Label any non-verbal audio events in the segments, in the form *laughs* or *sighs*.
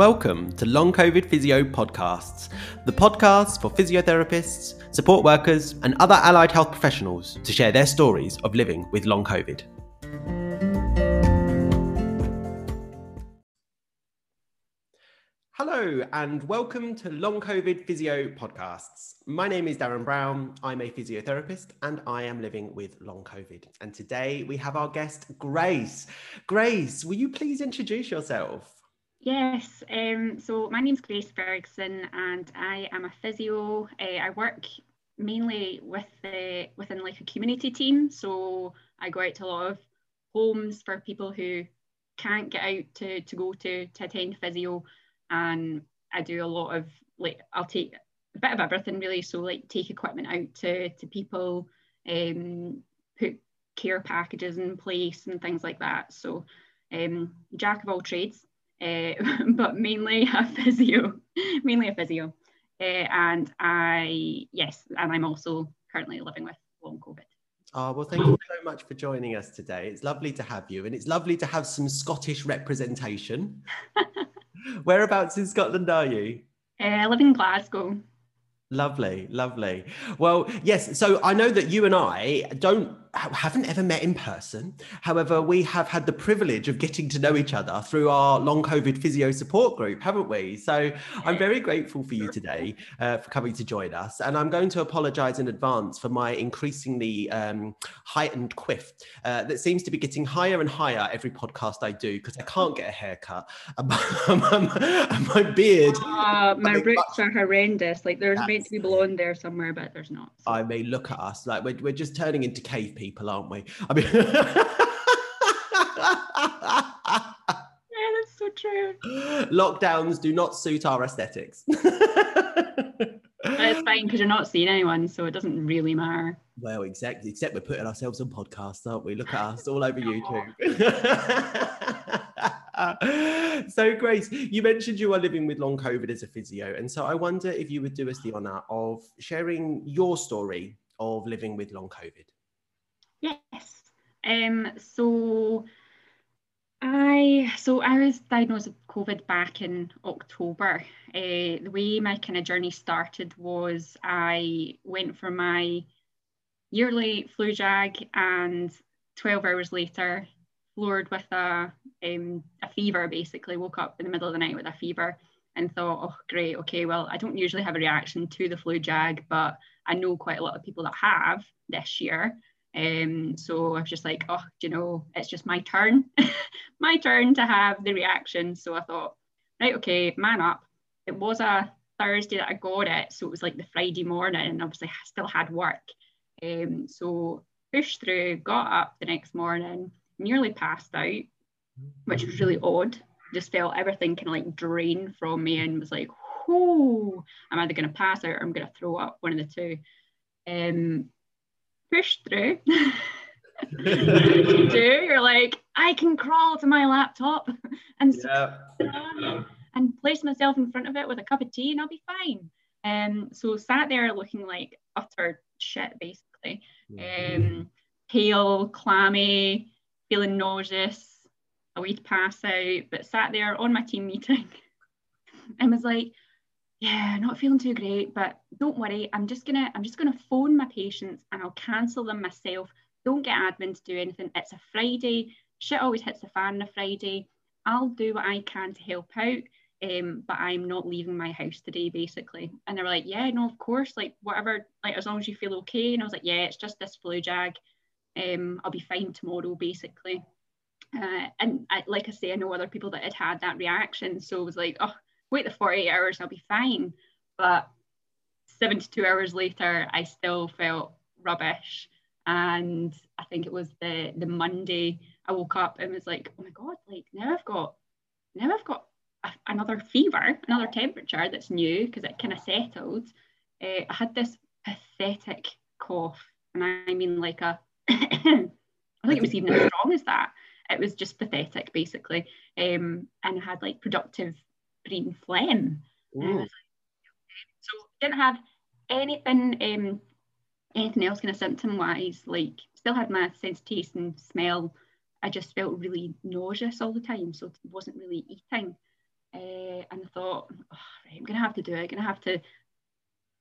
Welcome to Long COVID Physio Podcasts, the podcast for physiotherapists, support workers, and other allied health professionals to share their stories of living with long COVID. Hello, and welcome to Long COVID Physio Podcasts. My name is Darren Brown. I'm a physiotherapist and I am living with long COVID. And today we have our guest, Grace. Grace, will you please introduce yourself? Yes, um, so my name's Grace Ferguson and I am a physio. Uh, I work mainly with the, within like a community team. So I go out to a lot of homes for people who can't get out to, to go to, to attend physio. And I do a lot of like, I'll take a bit of everything really. So like take equipment out to, to people, um, put care packages in place and things like that. So um, jack of all trades uh, *laughs* but mainly a physio, mainly a physio. Uh, and I, yes, and I'm also currently living with long COVID. Oh, well, thank you so much for joining us today. It's lovely to have you, and it's lovely to have some Scottish representation. *laughs* Whereabouts in Scotland are you? Uh, I live in Glasgow. Lovely, lovely. Well, yes. So I know that you and I don't haven't ever met in person. However, we have had the privilege of getting to know each other through our long COVID physio support group, haven't we? So I'm very grateful for you today uh, for coming to join us. And I'm going to apologize in advance for my increasingly um, heightened quiff uh, that seems to be getting higher and higher every podcast I do because I can't get a haircut. *laughs* and my beard. Uh, my roots are horrendous. Like there's meant to be blonde there somewhere, but there's not. So. I may look at us like we're, we're just turning into cave people, aren't we? I mean, *laughs* yeah, that's so true. Lockdowns do not suit our aesthetics. it's fine because you're not seeing anyone, so it doesn't really matter. Well, exactly. Except we're putting ourselves on podcasts, aren't we? Look at us all over YouTube. *laughs* so, Grace, you mentioned you are living with long COVID as a physio, and so I wonder if you would do us the honour of sharing your story of living with long COVID. Yes. Um, so I so I was diagnosed with COVID back in October. Uh, the way my kind of journey started was I went for my yearly flu jag, and 12 hours later, floored with a um, a fever. Basically, woke up in the middle of the night with a fever and thought, oh great, okay, well I don't usually have a reaction to the flu jag, but I know quite a lot of people that have this year. Um, so I was just like, oh, you know, it's just my turn, *laughs* my turn to have the reaction. So I thought, right, okay, man up. It was a Thursday that I got it, so it was like the Friday morning, and obviously I still had work. Um, so pushed through, got up the next morning, nearly passed out, which was really odd. Just felt everything kind of like drain from me, and was like, "Whoo, I'm either going to pass out or I'm going to throw up, one of the two. Um, push through. *laughs* *laughs* you do. You're like, I can crawl to my laptop *laughs* and yeah. and place myself in front of it with a cup of tea and I'll be fine. Um, so sat there looking like utter shit, basically. Um, pale, clammy, feeling nauseous, a wee to pass out, but sat there on my team meeting and was like, yeah, not feeling too great, but don't worry. I'm just gonna I'm just gonna phone my patients and I'll cancel them myself. Don't get admin to do anything. It's a Friday. Shit always hits the fan on a Friday. I'll do what I can to help out. Um, but I'm not leaving my house today, basically. And they were like, Yeah, no, of course, like whatever, like as long as you feel okay. And I was like, Yeah, it's just this flu jag. Um, I'll be fine tomorrow, basically. Uh, and I, like I say, I know other people that had had that reaction. So it was like, oh, wait the 48 hours I'll be fine. But 72 hours later, I still felt rubbish. And I think it was the the Monday I woke up and was like, oh my god, like now I've got now I've got a, another fever, another temperature that's new because it kind of settled. Uh, I had this pathetic cough, and I mean like a *coughs* I think it was even as strong as that. It was just pathetic, basically. Um, and I had like productive green phlegm. Uh, so didn't have anything um, anything else kind of symptom wise. Like still had my sense of taste and smell. I just felt really nauseous all the time, so wasn't really eating. uh, and I thought, oh, right, I'm going to have to do it. I'm going to have to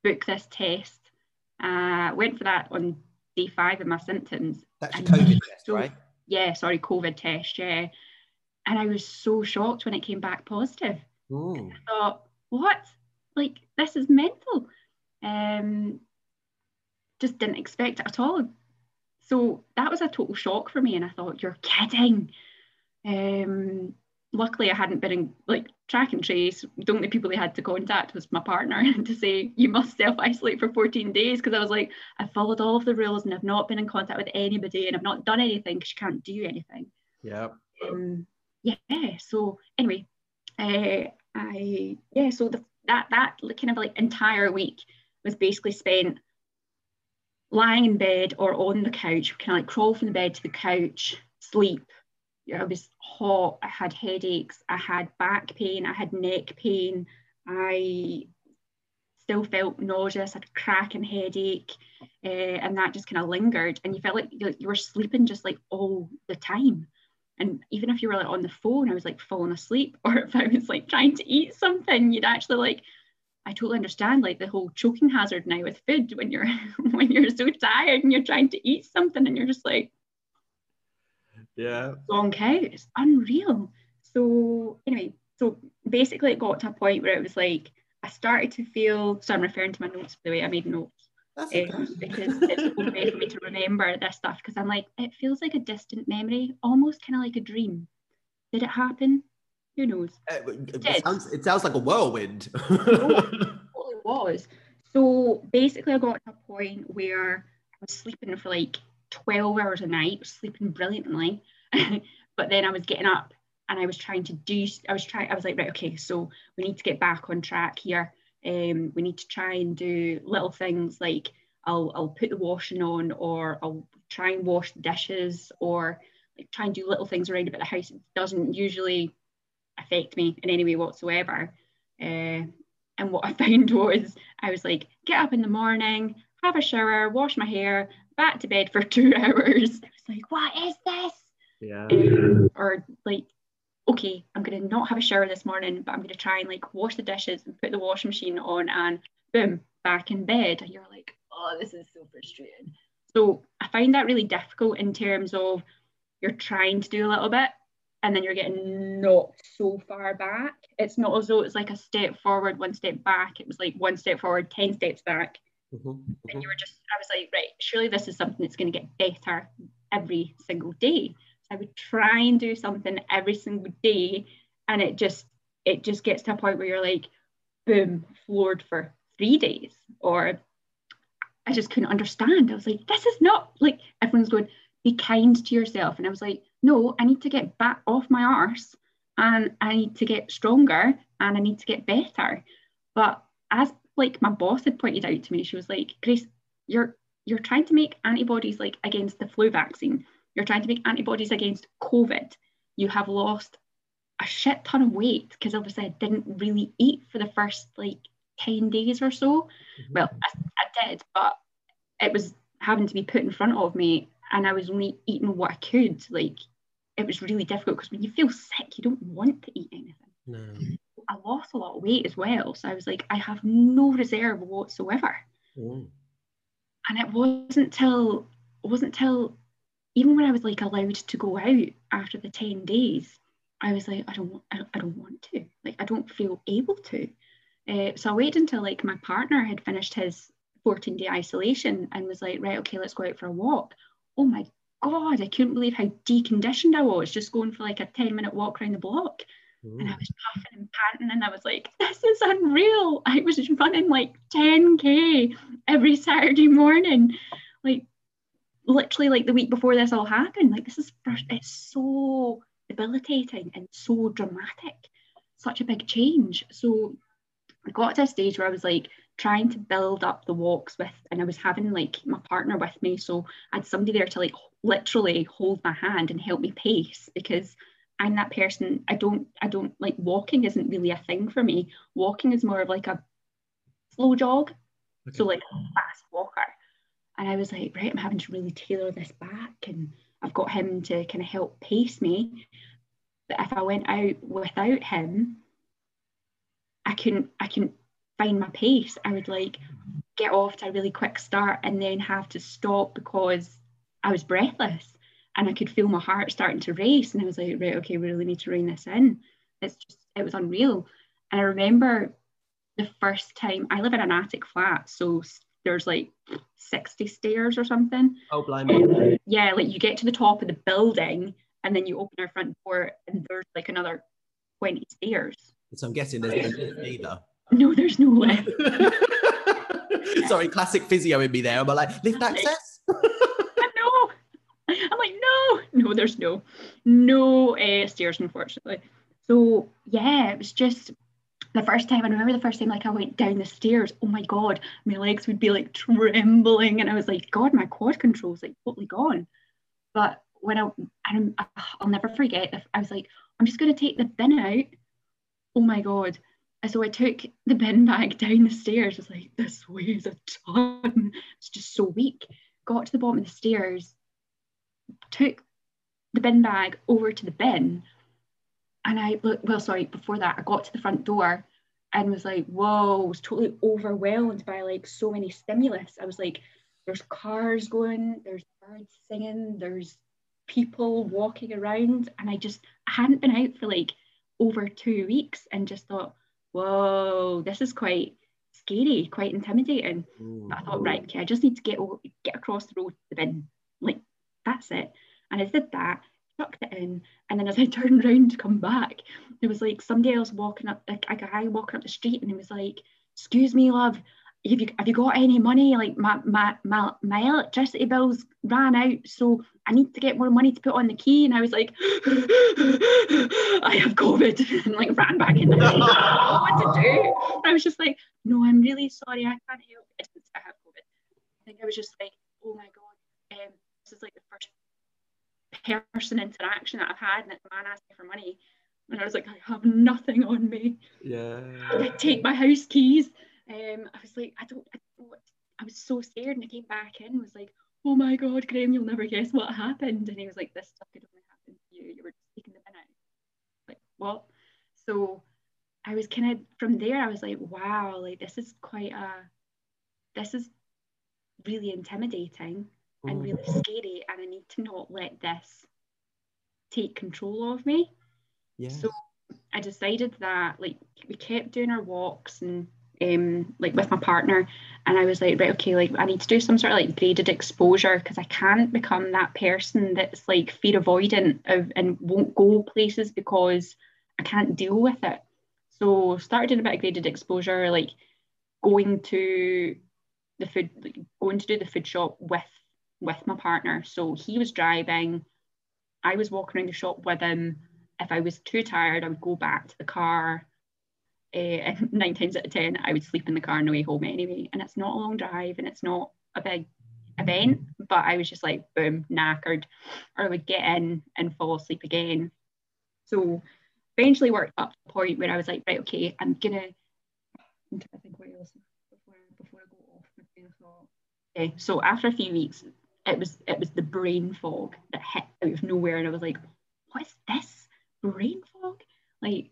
book this test. Uh, went for that on day five of my symptoms. That's a COVID test, so, right? Yeah, sorry, COVID test, yeah. And I was so shocked when it came back positive. I thought, what? Like, this is mental. Um, just didn't expect it at all. So that was a total shock for me. And I thought, you're kidding. Um, luckily, I hadn't been in like track and trace. The only people they had to contact was my partner *laughs* to say, you must self isolate for 14 days. Because I was like, I followed all of the rules and I've not been in contact with anybody and I've not done anything because you can't do anything. Yeah. Um, yeah. So anyway, uh, I, yeah, so the, that, that kind of like entire week was basically spent lying in bed or on the couch, kind of like crawl from the bed to the couch, sleep. I was hot, I had headaches, I had back pain, I had neck pain, I still felt nauseous, I had a cracking headache, uh, and that just kind of lingered. And you felt like you were sleeping just like all the time. And even if you were like on the phone, I was like falling asleep, *laughs* or if I was like trying to eat something, you'd actually like I totally understand like the whole choking hazard now with food *laughs* when you're when you're so tired and you're trying to eat something and you're just like yeah. long out it's unreal. So anyway so basically it got to a point where it was like I started to feel so I'm referring to my notes by the way I made notes okay. um, *laughs* because it's a good way for me to remember this stuff because I'm like it feels like a distant memory almost kind of like a dream did it happen who knows? Uh, it, sounds, it, sounds, like a whirlwind. *laughs* it was. So basically, I got to a point where I was sleeping for like 12 hours a night, sleeping brilliantly. *laughs* but then I was getting up and I was trying to do, I was trying, I was like, right, okay, so we need to get back on track here. Um, we need to try and do little things like I'll, I'll put the washing on or I'll try and wash the dishes or like try and do little things around about the house. It doesn't usually affect me in any way whatsoever. Uh, and what I *laughs* found was I was like, get up in the morning, have a shower, wash my hair, back to bed for *laughs* two hours. I was like, what is this? Yeah. Um, or like, okay, I'm gonna not have a shower this morning, but I'm gonna try and like wash the dishes and put the washing machine on and boom, back in bed. And you're like, oh, this is so frustrating. So I find that really difficult in terms of you're trying to do a little bit and then you're getting knocked so far back. It's not as though it's like a step forward, one step back. It was like one step forward, 10 steps back. Mm-hmm. Mm-hmm. And you were just, I was like, right, surely this is something that's going to get better every single day. I would try and do something every single day. And it just, it just gets to a point where you're like, boom, floored for three days. Or I just couldn't understand. I was like, this is not like everyone's going, be kind to yourself. And I was like, no, I need to get back off my arse and I need to get stronger and I need to get better. But as like my boss had pointed out to me, she was like, Grace, you're you're trying to make antibodies like against the flu vaccine. You're trying to make antibodies against COVID. You have lost a shit ton of weight because obviously I didn't really eat for the first like 10 days or so. Mm-hmm. Well, I, I did, but it was having to be put in front of me and I was only eating what I could. Like it was really difficult because when you feel sick, you don't want to eat anything. No. I lost a lot of weight as well. So I was like, I have no reserve whatsoever. Mm. And it wasn't till it wasn't till even when I was like allowed to go out after the 10 days, I was like, I don't I don't, I don't want to. Like I don't feel able to. Uh, so I waited until like my partner had finished his 14 day isolation and was like, right, okay, let's go out for a walk oh my God, I couldn't believe how deconditioned I was just going for like a 10 minute walk around the block. Ooh. And I was puffing and panting, and I was like, this is unreal. I was running like 10K every Saturday morning. Literally, like the week before this all happened. Like, this is first, it's so debilitating and so dramatic. Such a big change. So, I got to a stage where I was like, trying to build up the walks with and I was having like my partner with me so I had somebody there to like literally hold my hand and help me pace because I'm that person I don't I don't like walking isn't really a thing for me walking is more of like a slow jog okay. so like a fast walker and I was like right I'm having to really tailor this back and I've got him to kind of help pace me but if I went out without him I couldn't I couldn't find my pace. I would like get off to a really quick start and then have to stop because I was breathless and I could feel my heart starting to race. And I was like, right, okay, we really need to rein this in. It's just, it was unreal. And I remember the first time I live in an attic flat, so there's like 60 stairs or something. Oh, blimey. Yeah, like you get to the top of the building and then you open our front door and there's like another 20 stairs. So I'm guessing there's no lift either. No, there's no lift. *laughs* Sorry, classic physio in me there. I'm like, lift access? *laughs* no. I'm like, no, no, there's no, no uh, stairs, unfortunately. So yeah, it was just the first time. I remember the first time, like I went down the stairs. Oh my god, my legs would be like trembling, and I was like, God, my quad control's like totally gone. But when I, I'm, I'll never forget. I was like, I'm just gonna take the bin out. Oh my god, so I took the bin bag down the stairs. I was like, this weighs a ton. It's just so weak. Got to the bottom of the stairs, took the bin bag over to the bin. And I look, well, sorry, before that, I got to the front door and was like, whoa, I was totally overwhelmed by like so many stimulus. I was like, there's cars going, there's birds singing, there's people walking around. And I just I hadn't been out for like over two weeks and just thought, whoa, this is quite scary, quite intimidating. Mm. I thought, right, okay, I just need to get over, get across the road to the bin. Like, that's it. And I did that, chucked it in, and then as I *laughs* turned around to come back, there was like somebody else walking up, like a guy walking up the street, and he was like, "Excuse me, love, have you have you got any money? Like my my my my electricity bills ran out, so I need to get more money to put on the key." And I was like, *laughs* "I have COVID," *laughs* and like ran back in. I didn't know what to do. I was just like, "No, I'm really sorry, I can't help. It. I have COVID." I think I was just like, "Oh my god, um, this is like the first person interaction that I've had, and the man asked me for money." And I was like, I have nothing on me. Yeah. I take my house keys um, I was like, I don't, I don't, I was so scared, and I came back in and was like, oh my god, Graham, you'll never guess what happened. And he was like, this stuff could only happen to you. You were just taking the bin out. Like what? So I was kind of from there. I was like, wow, like this is quite a, this is really intimidating and really scary, and I need to not let this take control of me. Yeah. So I decided that like we kept doing our walks and um, like with my partner and I was like right okay like I need to do some sort of like graded exposure because I can't become that person that's like fear avoidant of and won't go places because I can't deal with it so started doing a bit of graded exposure like going to the food like going to do the food shop with with my partner so he was driving I was walking around the shop with him if I was too tired I would go back to the car uh, and *laughs* nine times out of ten I would sleep in the car on the way home anyway. And it's not a long drive and it's not a big event, but I was just like boom, knackered, or I would get in and fall asleep again. So eventually worked up to the point where I was like, right, okay, I'm gonna to think what else before before I go off thought. Okay, so after a few weeks, it was it was the brain fog that hit out of nowhere, and I was like, what is this brain fog? Like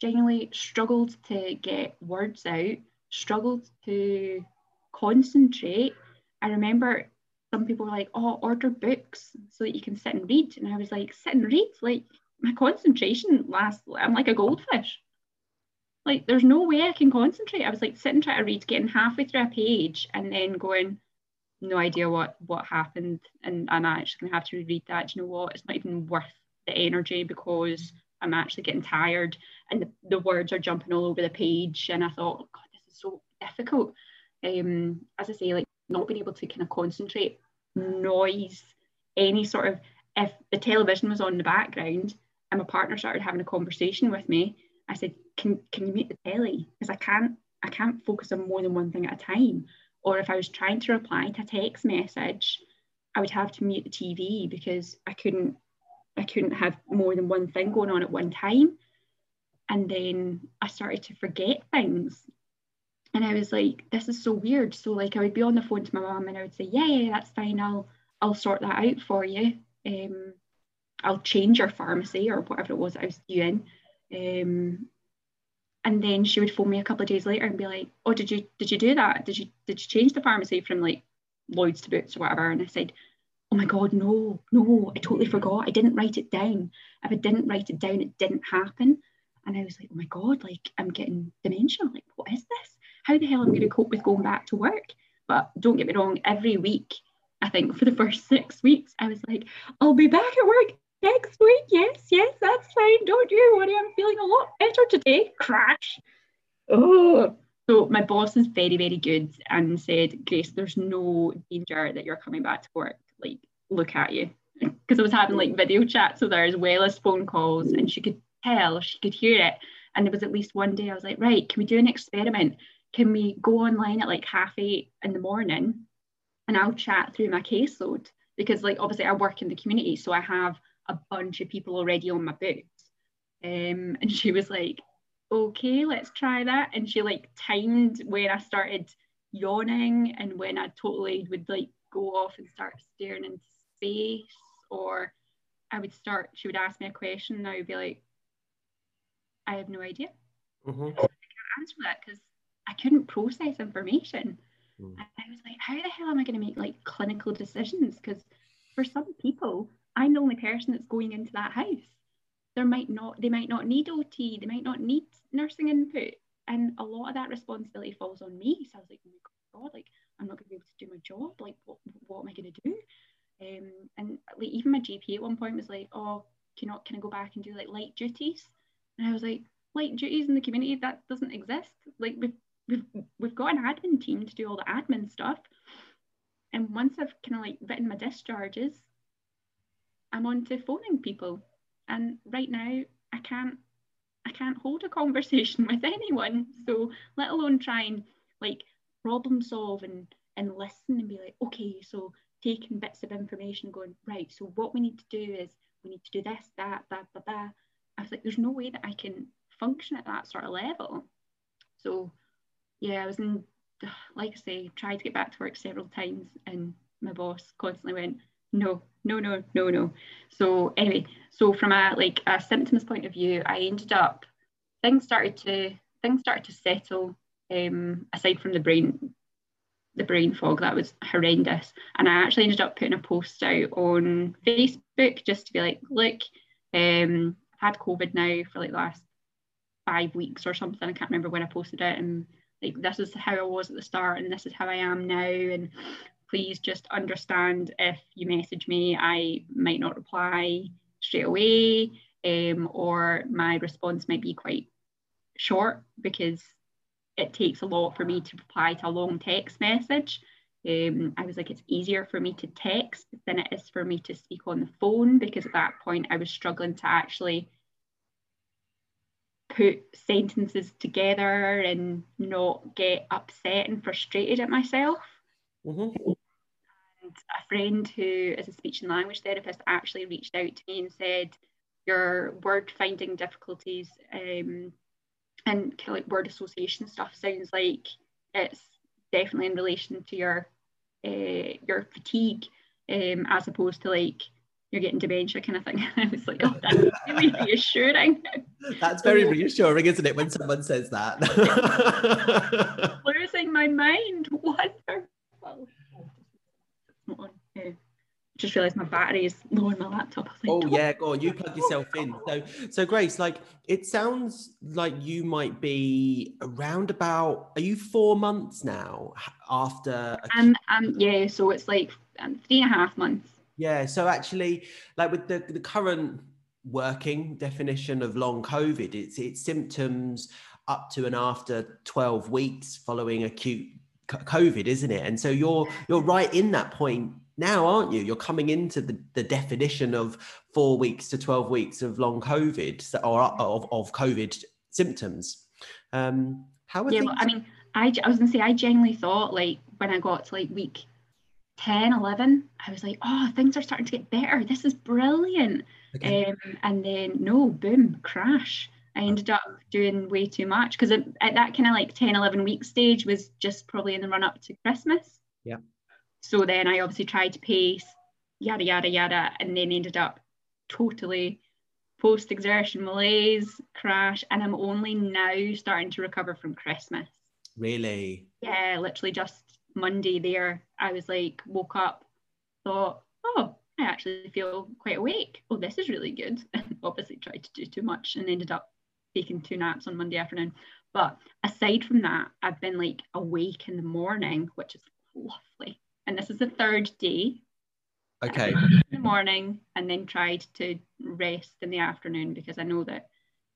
genuinely struggled to get words out, struggled to concentrate. I remember some people were like, oh, order books so that you can sit and read. And I was like, sit and read? Like, my concentration lasts, I'm like a goldfish. Like, there's no way I can concentrate. I was like sitting trying to read, getting halfway through a page, and then going, no idea what what happened, and I'm actually gonna have to read that. Do you know what? It's not even worth the energy because I'm actually getting tired and the, the words are jumping all over the page. And I thought, oh God, this is so difficult. Um, as I say, like not being able to kind of concentrate, noise, any sort of, if the television was on in the background and my partner started having a conversation with me, I said, can, can you mute the telly? Because I can't, I can't focus on more than one thing at a time. Or if I was trying to reply to a text message, I would have to mute the TV because I couldn't I couldn't have more than one thing going on at one time. And then I started to forget things. And I was like, this is so weird. So like I would be on the phone to my mom and I would say, yeah, yeah, that's fine. I'll I'll sort that out for you. Um, I'll change your pharmacy or whatever it was I was doing. Um, and then she would phone me a couple of days later and be like, "Oh, did you did you do that? Did you did you change the pharmacy from like Lloyd's to Boots or whatever?" And I said, "Oh my God, no, no, I totally mm. forgot. I didn't write it down. If I didn't write it down, it didn't happen." And I was like, "Oh my God, like I'm getting dementia. Like, what is this? How the hell am I going to cope with going back to work?" But don't get me wrong, every week, I think for the first six weeks, I was like, I'll be back at work next week. Yes, yes, that's fine. Don't you worry. I'm feeling a lot better today. Crash. Oh. So my boss is very, very good and said, Grace, there's no danger that you're coming back to work. Like, look at you. *laughs* Because I was having like video chats with her as well as phone calls, and she could tell, she could hear it. And there was at least one day I was like, right, can we do an experiment? can we go online at like half eight in the morning and I'll chat through my caseload because like obviously I work in the community so I have a bunch of people already on my books um, and she was like okay let's try that and she like timed when I started yawning and when I totally would like go off and start staring into space or I would start she would ask me a question and I would be like I have no idea mm-hmm. I can't answer that because I couldn't process information. Mm. And I was like, how the hell am I going to make like clinical decisions? Because for some people, I'm the only person that's going into that house. There might not, they might not need OT, they might not need nursing input. And a lot of that responsibility falls on me. So I was like, oh my God, like I'm not gonna be able to do my job. Like what, what am I gonna do? Um, and like even my GP at one point was like, oh, can I, can I go back and do like light duties? And I was like, light duties in the community, that doesn't exist. Like we've we've we've got an admin team to do all the admin stuff. And once I've kind of like written my discharges, I'm on to phoning people. And right now I can't I can't hold a *laughs* conversation with anyone. So let alone try and like problem solve and and listen and be like, okay, so taking bits of information, going, right, so what we need to do is we need to do this, that, that, that, that. I was like, there's no way that I can function at that sort of level. So yeah, I was in, *sighs* like I say, tried to get back to work several times, and my boss constantly went, no, no, no, no, no. So anyway, so from a like a symptoms point of view, I ended up things started to things started to settle. Um, aside from the brain, the brain fog that was horrendous, and I actually ended up putting a post out on Facebook just to be like, look, um, I've had COVID now for like the last five weeks or something. I can't remember when I posted it, and like this is how I was at the start and this is how I am now and please just understand if you message me I might not reply straight away um, or my response might be quite short because it takes a lot for me to reply to a long text message um, I was like, it's easier for me to text than it is for me to speak on the phone because at that point I was struggling to actually put sentences together and not get upset and frustrated at myself. Mm-hmm. And a friend who is a speech and language therapist actually reached out to me and said, Your word finding difficulties um, and kind of like word association stuff sounds like it's definitely in relation to your uh, your fatigue um, as opposed to like you're getting dementia kind of thing. *laughs* I was like, oh, that's really *laughs* reassuring. That's very *laughs* reassuring, isn't it, when someone says that? Losing my mind. Wonderful. Just realised my battery is low on my laptop. Like, oh yeah, go on. You plug yourself in. So, so Grace, like it sounds like you might be around about. Are you four months now after? A... Um, um, yeah. So it's like um, three and a half months. Yeah. So actually, like with the, the current working definition of long COVID, it's it's symptoms up to and after 12 weeks following acute COVID, isn't it? And so you're you're right in that point now, aren't you? You're coming into the, the definition of four weeks to 12 weeks of long COVID or of, of COVID symptoms. Um, how are yeah, well, I mean, I, I was gonna say I genuinely thought like when I got to like week 10, 11, I was like, oh, things are starting to get better. This is brilliant. Okay. Um, and then, no, boom, crash. I ended up doing way too much because at that kind of like 10, 11 week stage was just probably in the run up to Christmas. Yeah. So then I obviously tried to pace, yada, yada, yada, and then ended up totally post exertion malaise, crash, and I'm only now starting to recover from Christmas. Really? Yeah, literally just Monday there, I was like, woke up, thought, oh, I actually feel quite awake. Oh, this is really good. And *laughs* obviously tried to do too much and ended up taking two naps on Monday afternoon. But aside from that, I've been like awake in the morning, which is lovely. And this is the third day. Okay. In the morning and then tried to rest in the afternoon because I know that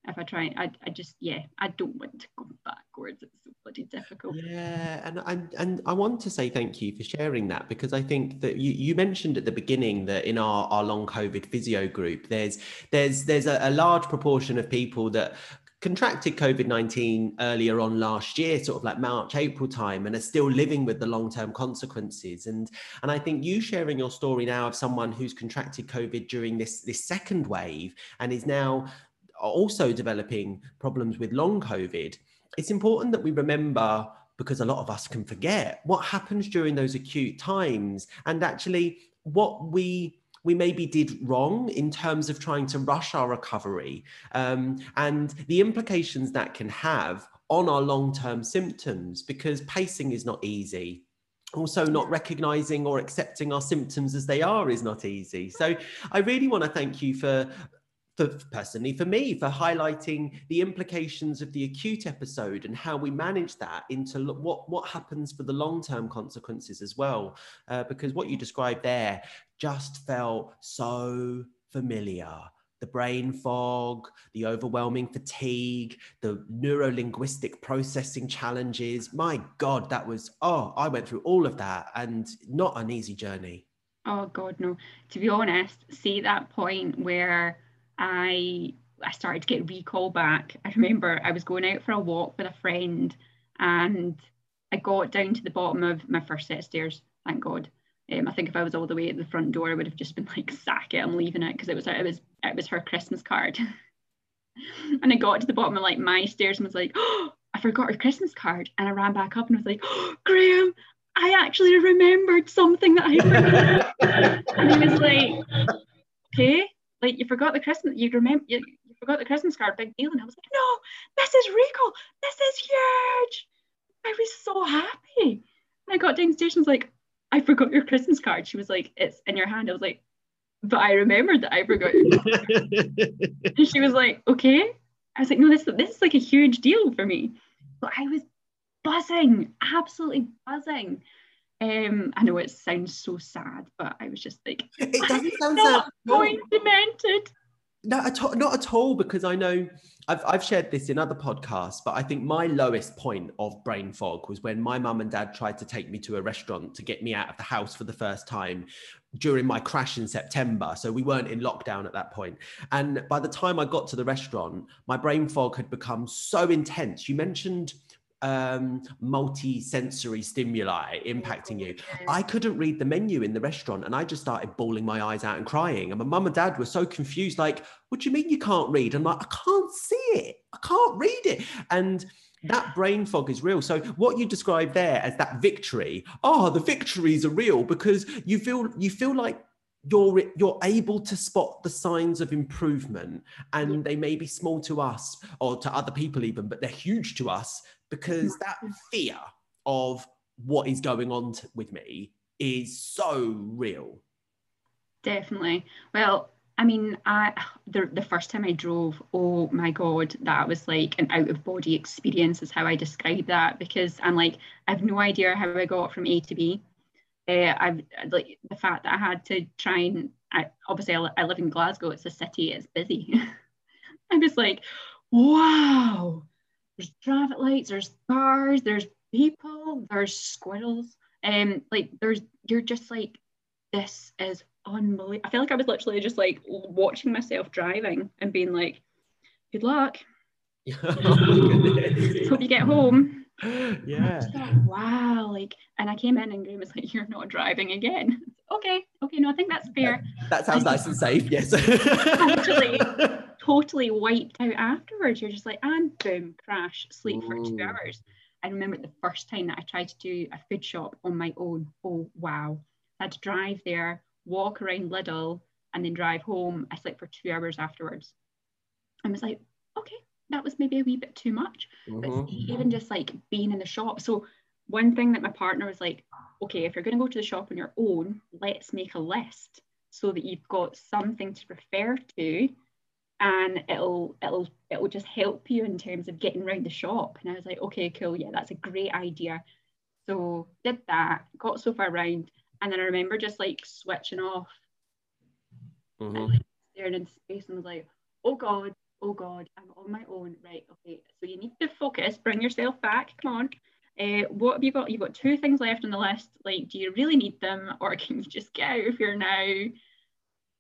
if I try, I, I just, yeah, I don't want to go backwards. It's so bloody difficult. Yeah. And, and, and I want to say thank you for sharing that because I think that you, you mentioned at the beginning that in our, our long COVID physio group, there's, there's, there's a, a large proportion of people that contracted COVID 19 earlier on last year, sort of like March, April time, and are still living with the long term consequences. And, and I think you sharing your story now of someone who's contracted COVID during this, this second wave and is now also developing problems with long COVID, it's important that we remember because a lot of us can forget what happens during those acute times and actually what we we maybe did wrong in terms of trying to rush our recovery um, and the implications that can have on our long-term symptoms because pacing is not easy. Also not recognizing or accepting our symptoms as they are is not easy. So i really want to thank you for for personally for me for highlighting the implications of the acute episode and how we manage that into what what happens for the long term consequences as well uh, because what you described there just felt so familiar the brain fog, the overwhelming fatigue, the neuro-linguistic processing challenges. My God, that was, oh, I went through all of that and not an easy journey. Oh, God, no. To be honest, see that point where I I started to get recall back. I remember I was going out for a walk with a friend and I got down to the bottom of my first set of stairs, thank God. Um, I think if I was all the way at the front door, I would have just been like, *laughs* sack it, I'm leaving it because it was it was it was her Christmas card. *laughs* and I got to the bottom of like my stairs and was like, oh, I forgot her Christmas card. And I ran back up and was like, oh, Graham, I actually remembered something that I forgot. *laughs* and he was like, okay like you forgot the Christmas, you remember, you, you forgot the Christmas card, big deal. And I was like, no, this is recall. This is huge. I was so happy. And I got down downstairs and was like, I forgot your Christmas card. She was like, it's in your hand. I was like, but I remembered that I forgot your *laughs* and she was like, okay. I was like, no, this, this is like a huge deal for me. But I was buzzing, absolutely buzzing. Um, I know it sounds so sad, but I was just like, *laughs* it doesn't sound sad. Going demented. No, at all, not at all, because I know I've, I've shared this in other podcasts, but I think my lowest point of brain fog was when my mum and dad tried to take me to a restaurant to get me out of the house for the first time during my crash in September. So we weren't in lockdown at that point. And by the time I got to the restaurant, my brain fog had become so intense. You mentioned um, multi-sensory stimuli impacting you. I couldn't read the menu in the restaurant and I just started bawling my eyes out and crying. And my mum and dad were so confused, like, what do you mean you can't read? I'm like, I can't see it. I can't read it. And that brain fog is real. So what you described there as that victory, oh, the victories are real because you feel you feel like you're you're able to spot the signs of improvement and they may be small to us or to other people even but they're huge to us because that fear of what is going on t- with me is so real. Definitely. Well, I mean, I the, the first time I drove, oh my god, that was like an out of body experience, is how I describe that because I'm like, I have no idea how I got from A to B. Uh, I've like the fact that I had to try and I, obviously I, I live in Glasgow, it's a city, it's busy. *laughs* I'm just like, wow, there's traffic lights, there's cars, there's people, there's squirrels. And um, like there's you're just like, this is unbelievable. I feel like I was literally just like watching myself driving and being like, good luck. oh *laughs* Hope you get home. Yeah. wow. Like, and I came in and Graham was like, You're not driving again. okay. Okay. No, I think that's fair. That sounds and nice and safe. Yes. actually, totally wiped out afterwards. You're just like, and boom, crash, sleep for two hours. I remember the first time that I tried to do a food shop on my own. Oh, wow. I had to drive there, walk around Lidl, and then drive home. I slept for two hours afterwards. I was like, okay, that was maybe a wee bit too much. Mm-hmm. But even just like being in the shop. So one thing that my partner was like, okay, if you're going to go to the shop on your own, let's make a list so that you've got something to refer to and it'll it'll it'll just help you in terms of getting around the shop. And I was like, okay, cool, yeah, that's a great idea. So did that, got so far around, and then I remember just like switching off mm-hmm. and like, staring into space and was like, oh god, oh god, I'm on my own. Right, okay. So you need to focus, bring yourself back. Come on. Uh, what have you got? You've got two things left on the list. Like, do you really need them, or *laughs* can you just get out of here now?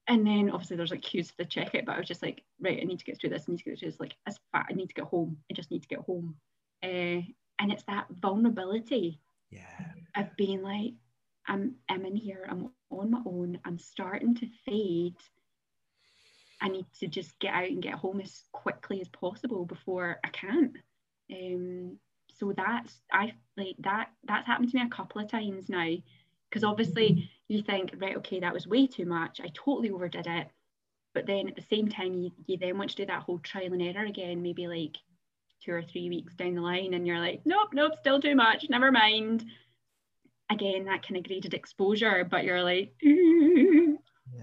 And then obviously there's like queues for the checkout, but I was just like, right, I need to get through this. I need to get through this. Like, as fat, I need to get home. I just need to get home. Uh, and it's that vulnerability yeah. of being like, I'm, I'm in here. I'm on my own. I'm starting to fade. I need to just get out and get home as quickly as possible before I can. Um, so that's I like that that's happened to me a couple of times now because obviously you think right okay that was way too much. I totally overdid it. But then at the same time you, you then want to do that whole trial and error again maybe like two or three weeks down the line and you're like nope nope still too much never mind. Again that kind of graded exposure but you're like *laughs* yeah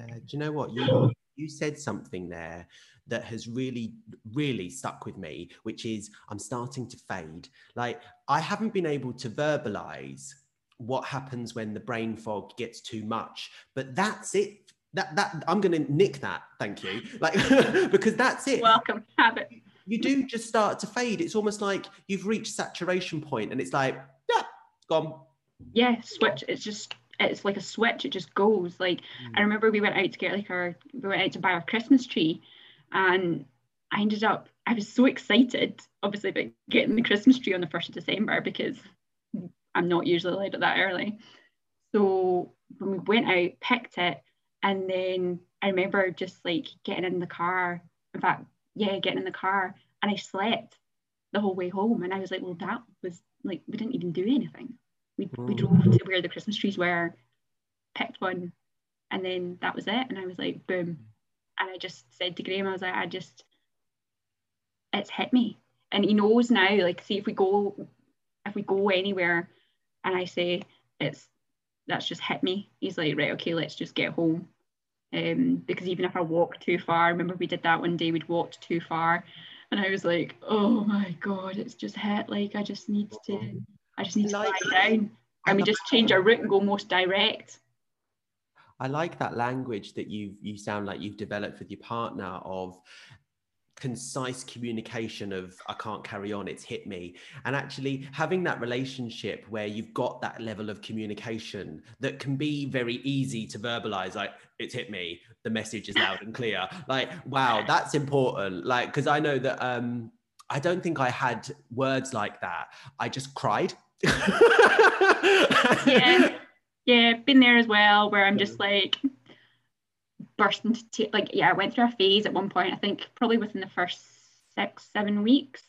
do you know what? You you said something there that has really, really stuck with me, which is I'm starting to fade. Like, I haven't been able to verbalize what happens when the brain fog gets too much, but that's it. That, that I'm going to nick that. Thank you. Like, *laughs* because that's it. Welcome. Have it. You do just start to fade. It's almost like you've reached saturation point and it's like, yeah, gone. Yeah, switch. It's just it's like a switch it just goes like mm. i remember we went out to get like our we went out to buy our christmas tree and I ended up, I was so excited, obviously, about getting the Christmas tree on the 1st of December because I'm not usually allowed it that early. So when we went out, picked it, and then I remember just like getting in the car. In fact, yeah, getting in the car, and I slept the whole way home. And I was like, well, that was like, we didn't even do anything. We, mm. we drove to where the Christmas trees were, picked one, and then that was it. And I was like, boom, and I just said to Graham, I was like, I just, it's hit me. And he knows now, like, see if we go, if we go anywhere and I say it's, that's just hit me. He's like, right, okay, let's just get home. Um, because even if I walk too far, remember we did that one day, we'd walked too far. And I was like, oh my God, it's just hit. Like, I just need to, I just need to lie down. And we just change our route and go most direct. I like that language that you you sound like you've developed with your partner of concise communication of I can't carry on, it's hit me. And actually having that relationship where you've got that level of communication that can be very easy to verbalize, like it's hit me, the message is loud and clear. Like, wow, that's important. Like, because I know that um I don't think I had words like that. I just cried. *laughs* yeah yeah, been there as well, where I'm just like bursting into t- like yeah, I went through a phase at one point. I think probably within the first six, seven weeks.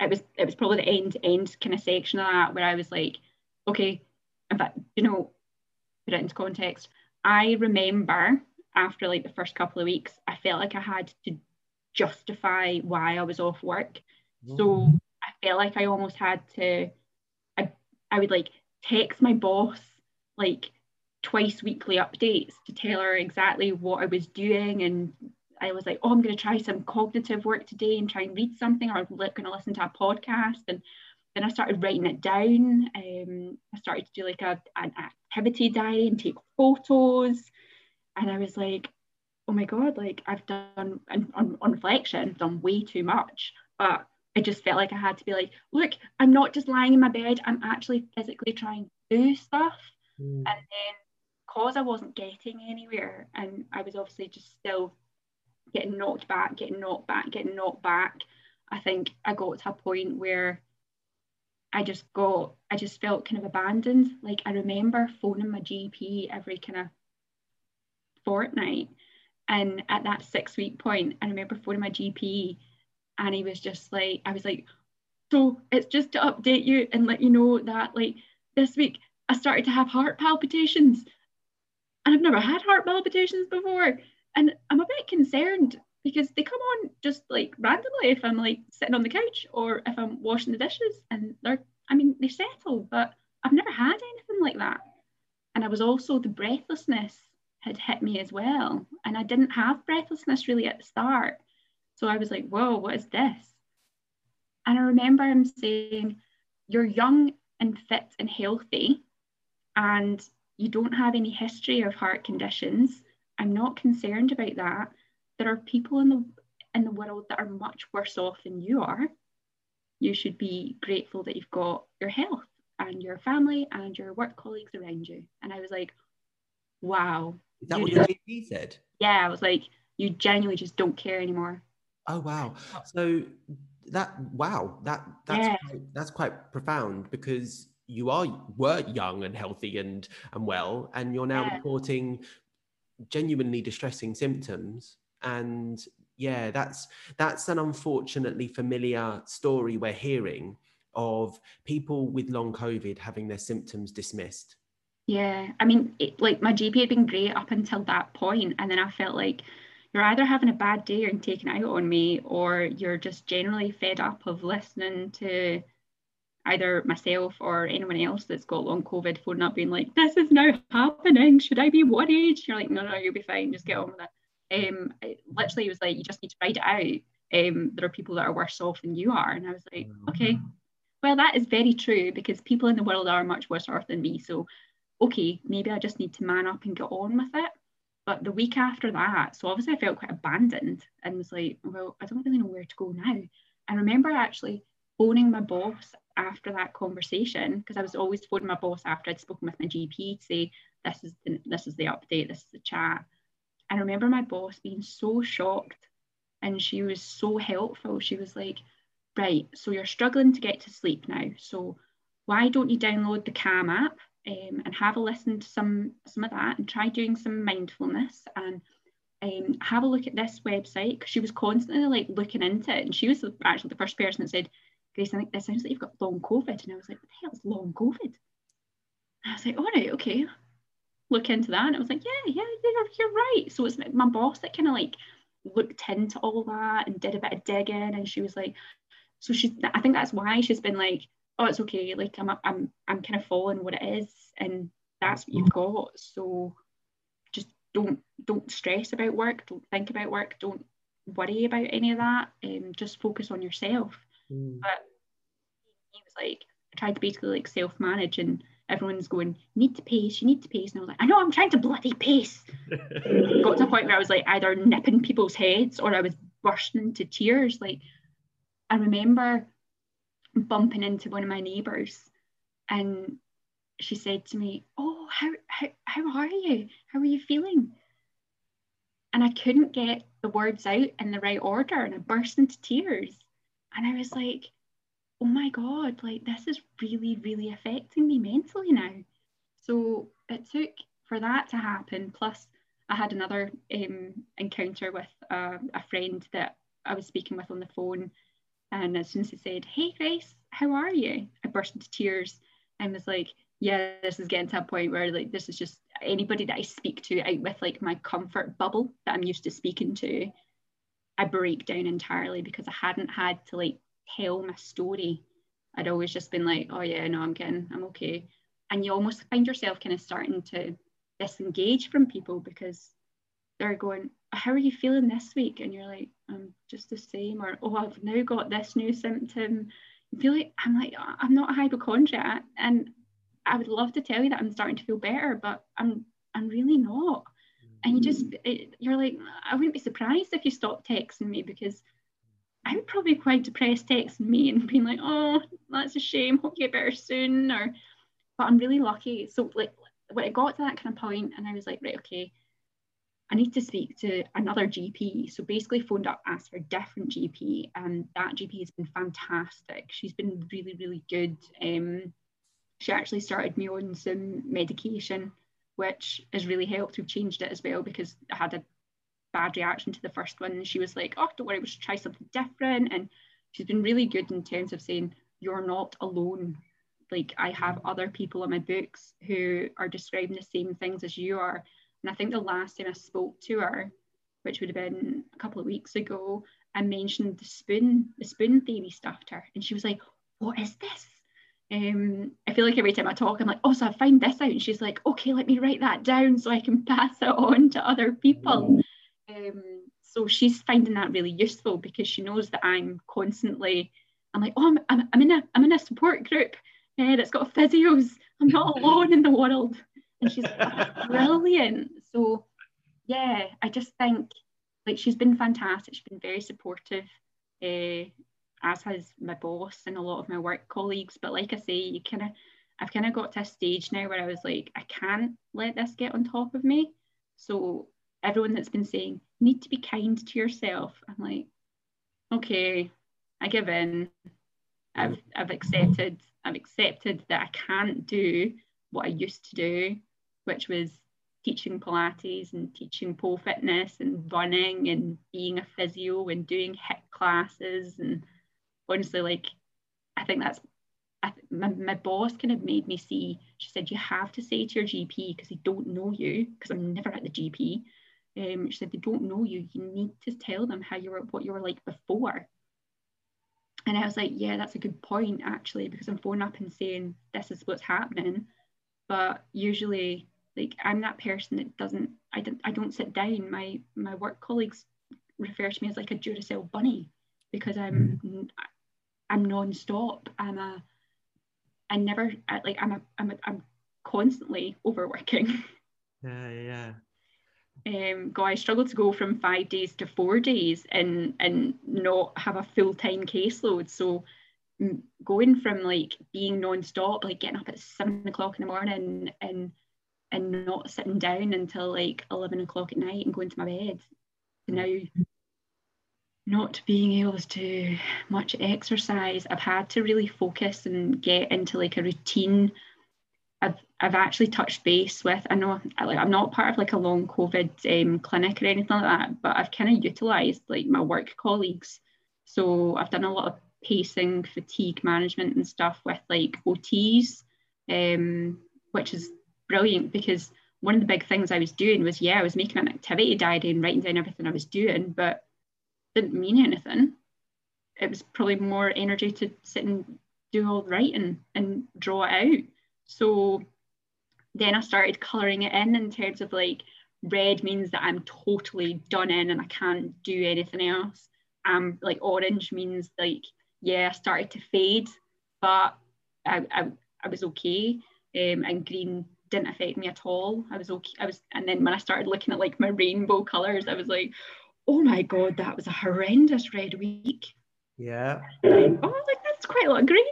It was it was probably the end end kind of section of that where I was like, okay, in fact, you know, put it into context. I remember after like the first couple of weeks, I felt like I had to justify why I was off work. So mm. I felt like I almost had to I, I would like text my boss like twice weekly updates to tell her exactly what I was doing. And I was like, oh, I'm going to try some cognitive work today and try and read something, or I'm going to listen to a podcast. And then I started writing it down. Um, I started to do like a, an activity diary and take photos. And I was like, oh my God, like I've done, on, on reflection, I've done way too much. But I just felt like I had to be like, look, I'm not just lying in my bed, I'm actually physically trying to do stuff. Mm. And then because I wasn't getting anywhere and I was obviously just still getting knocked back, getting knocked back, getting knocked back, I think I got to a point where I just got, I just felt kind of abandoned. Like I remember phoning my GP every kind of fortnight. And at that six week point, I remember phoning my GP and he was just like, I was like, so it's just to update you and let you know that like this week I started to have heart palpitations. And I've never had heart palpitations before. And I'm a bit concerned. because they come on just like randomly if I'm like sitting on the couch or if I'm washing the dishes and they're I mean they settle but I've never had anything like that and I was also the breathlessness had hit me as well and I didn't have breathlessness really at the start so I was like whoa what is this and I remember him saying you're young and fit and healthy and you don't have any history of heart conditions. I'm not concerned about that. There are people in the in the world that are much worse off than you are. You should be grateful that you've got your health and your family and your work colleagues around you. And i was like wow. Is that what your gp said? Yeah i was like you genuinely just don't care anymore. Oh wow. So that wow that that's yeah. quite, that's quite profound because you are were young and healthy and and well and you're now yeah. reporting genuinely distressing symptoms and yeah that's that's an unfortunately familiar story we're hearing of people with long covid having their symptoms dismissed yeah i mean it, like my gp had been great up until that point and then i felt like you're either having a bad day and taking out on me or you're just generally fed up of listening to either myself or anyone else that's got long covid phone up being like this is now happening should i be worried you're like no no you'll be fine just get on with it um, literally, it was like, you just need to ride it out. Um, there are people that are worse off than you are. And I was like, mm-hmm. okay, well, that is very true because people in the world are much worse off than me. So, okay, maybe I just need to man up and get on with it. But the week after that, so obviously I felt quite abandoned and was like, well, I don't really know where to go now. And remember actually phoning my boss after that conversation because I was always phoning my boss after I'd spoken with my GP to say, this is the, this is the update, this is the chat. I remember my boss being so shocked and she was so helpful. She was like, right, so you're struggling to get to sleep now. So why don't you download the Calm app um, and have a listen to some, some of that and try doing some mindfulness and um, have a look at this website because she was constantly like looking into it. And she was actually the first person that said, Grace, I think this sounds like you've got long COVID. And I was like, what the hell is long COVID? And I was like, all right, okay look into that. And I was like, yeah, yeah, you're, you're right. So it's my boss that kind of like looked into all that and did a bit of digging. And she was like, so she's, I think that's why she's been like, oh, it's okay. Like I'm, I'm, I'm kind of following what it is. And that's what you've got. So just don't, don't stress about work. Don't think about work. Don't worry about any of that. And um, just focus on yourself. Mm. But he was like, I tried to basically like self-manage and everyone's going, you need to pace, you need to pace. And I was like, I know I'm trying to bloody pace. *laughs* Got to a point where I was like either nipping people's heads or I was bursting into tears. Like I remember bumping into one of my neighbours and she said to me, Oh, how, how, how are you? How are you feeling? And I couldn't get the words out in the right order and I burst into tears. And I was like, oh my God, like this is really, really affecting me mentally now. So it took for that to happen. Plus, I had another um, encounter with uh, a friend that I was speaking with on the phone. And as soon as he said, Hey, Grace, how are you? I burst into tears and was like, Yeah, this is getting to a point where like this is just anybody that I speak to out with like my comfort bubble that I'm used to speaking to. I break down entirely because I hadn't had to like tell my story. I'd always just been like, oh yeah, no, I'm getting, I'm okay. And you almost find yourself kind of starting to disengage from people because they're going, how are you feeling this week? And you're like, I'm just the same. Or, oh, I've now got this new symptom. You feel like, I'm like, I'm not a hypochondriac. And I would love to tell you that I'm starting to feel better, but I'm, I'm really not. And you just, it, you're like, I wouldn't be surprised if you stopped texting me because I would probably quite depressed texting me and *laughs* being like, oh, that's a shame. Hope you get better soon. Or, but I'm really lucky. So like when it got to that kind of point, and I was like, right, okay, I need to speak to another GP. So basically phoned up, asked for a different GP, and that GP has been fantastic. She's been really, really good. Um, she actually started me on some medication, which has really helped. We've changed it as well because I had a bad reaction to the first one. And she was like, oh, don't worry, we should try something different. And she's been really good in terms of saying, you're not alone. Like, I have other people in my books who are describing the same things as you are. And I think the last time I spoke to her, which would have been a couple of weeks ago, I mentioned the spoon, the spoon theory stuff to her. And she was like, What is this? Um, I feel like every time I talk, I'm like, oh, so I find this out. And she's like, okay, let me write that down so I can *laughs* pass it on to other people. Um, so she's finding that really useful because she knows that I'm constantly, I'm like, oh, I'm, I'm, I'm in a I'm in a support group uh, that's got physios. I'm not alone in the world. And she's like, *laughs* brilliant. So yeah, I just think like she's been fantastic. She's been very supportive. Uh, as has my boss and a lot of my work colleagues. But like I say, you kind of, I've kind of got to a stage now where I was like, I can't let this get on top of me. So everyone that's been saying, need to be kind to yourself. I'm like, okay, I give in. I've mm. I've accepted I've accepted that I can't do what I used to do, which was teaching Pilates and teaching pole fitness and running and being a physio and doing HIIT classes and honestly, like, I think that's I my, my boss kind of made me see. She said you have to say to your GP because they don't know you. Because I'm never at the GP. Um, she said they don't know you. You need to tell them how you were, what you were like before. And I was like, yeah, that's a good point actually, because I'm phoning up and saying this is what's happening. But usually, like I'm that person that doesn't. I don't. I don't sit down. My my work colleagues refer to me as like a Duracell bunny because I'm mm. I'm non-stop. I'm a I never I, like I'm a I'm a, I'm constantly overworking. Yeah, yeah. Um, go I struggle to go from five days to four days and and not have a full-time caseload. So going from like being non-stop, like getting up at seven o'clock in the morning and and not sitting down until like 11 o'clock at night and going to my bed to now not being able to do much exercise, I've had to really focus and get into like a routine. I've I've actually touched base with. I know like I'm not part of like a long COVID um, clinic or anything like that, but I've kind of utilised like my work colleagues. So I've done a lot of pacing, fatigue management, and stuff with like OTs, um, which is brilliant because one of the big things I was doing was yeah I was making an activity diary and writing down everything I was doing, but didn't mean anything. It was probably more energy to sit and do all the writing and draw it out. So then I started colouring it in in terms of like red means that I'm totally done in and I can't do anything else. Um, like orange means like yeah, I started to fade, but I, I, I was okay. Um, and green didn't affect me at all. I was okay. I was, and then when I started looking at like my rainbow colours, I was like, oh my god, that was a horrendous red week. Yeah. Like, oh, like that's quite a lot of greens.